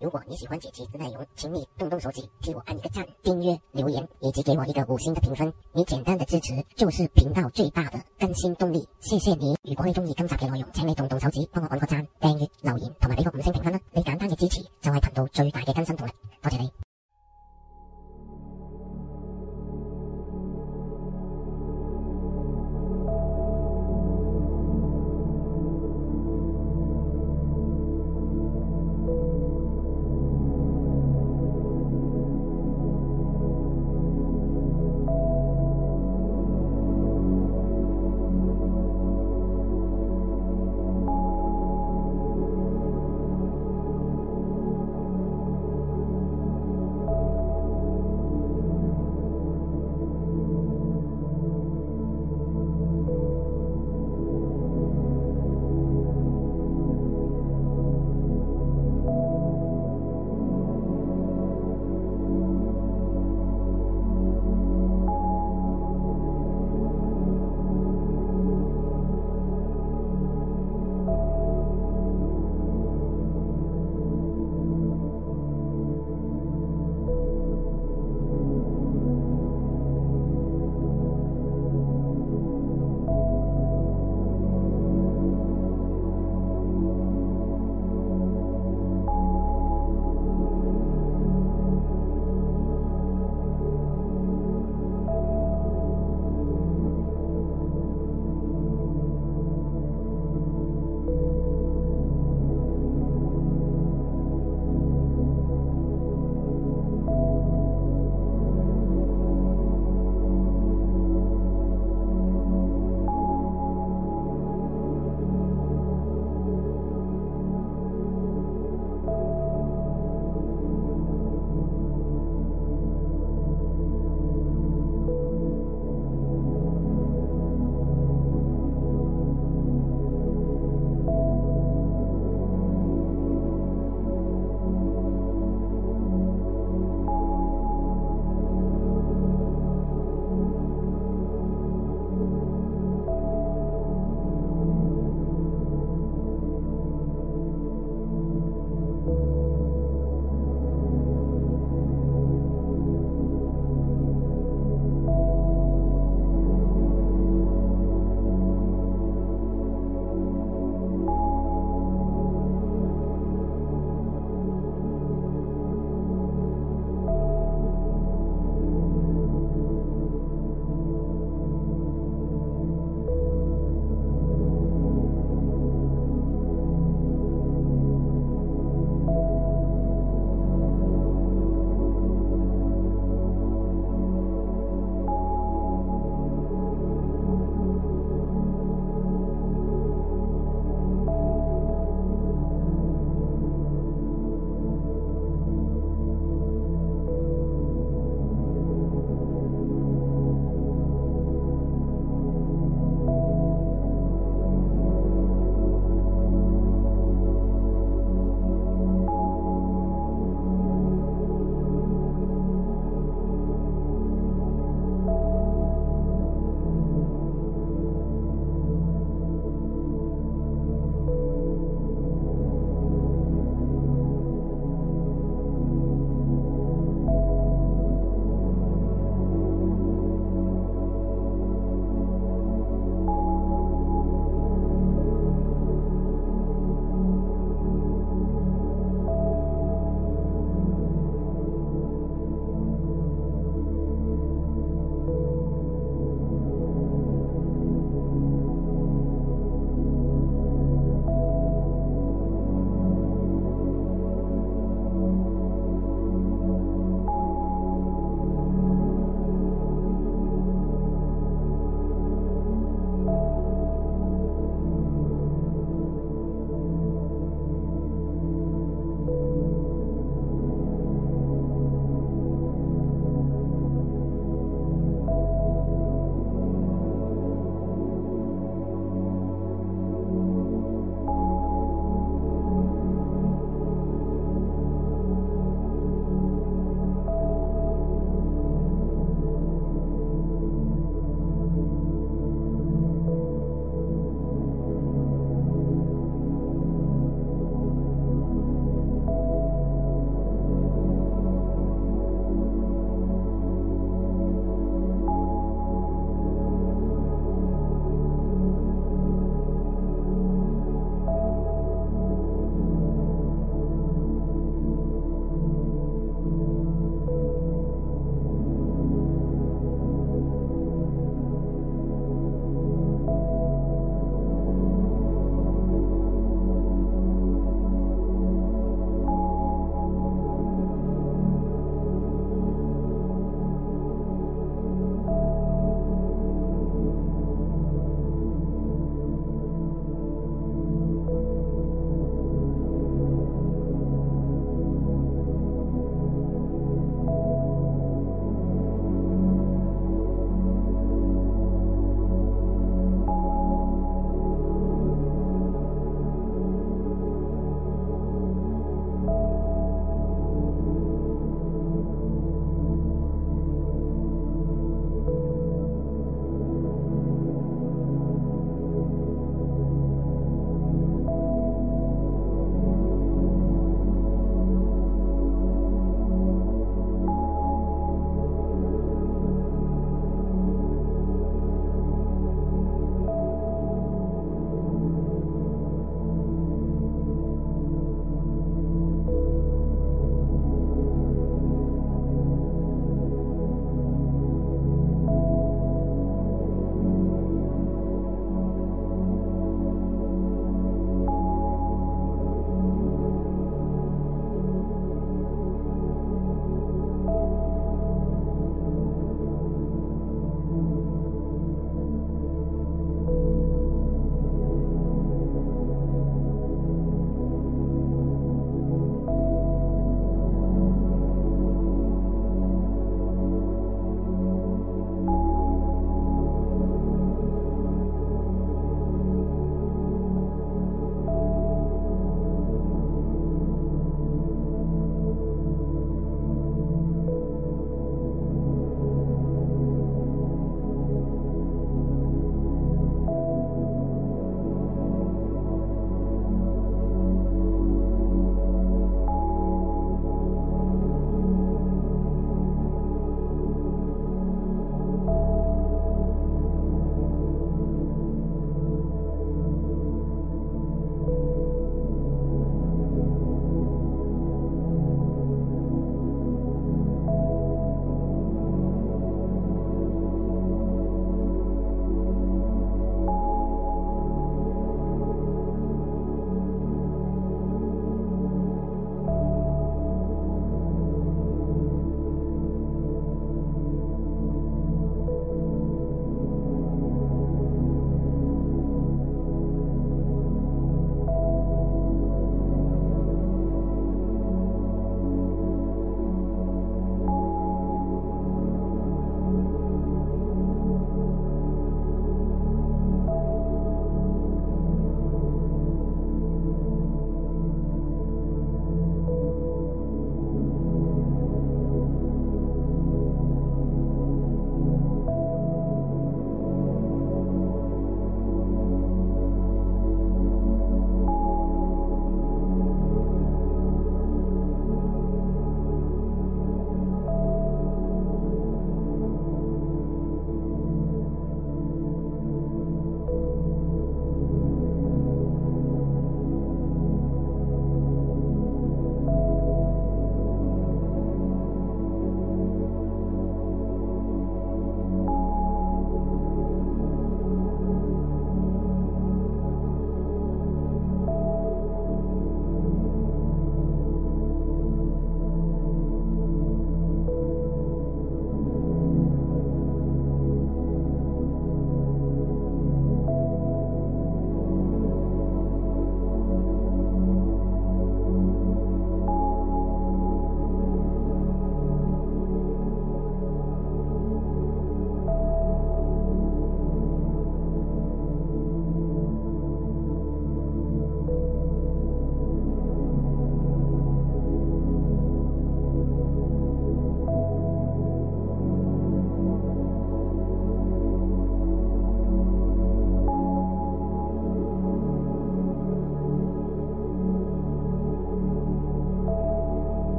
如果你喜欢这期的内容，请你动动手指替我按一个赞、订阅、留言，以及给我一个五星的评分。你简单的支持就是频道最大的更新动力。谢谢你！如果你中意今集嘅内容，请你动动手指帮我按个赞、订阅、留言同埋俾个五星评分啦！你简单嘅支持就系频道最大嘅更新动力。多谢你。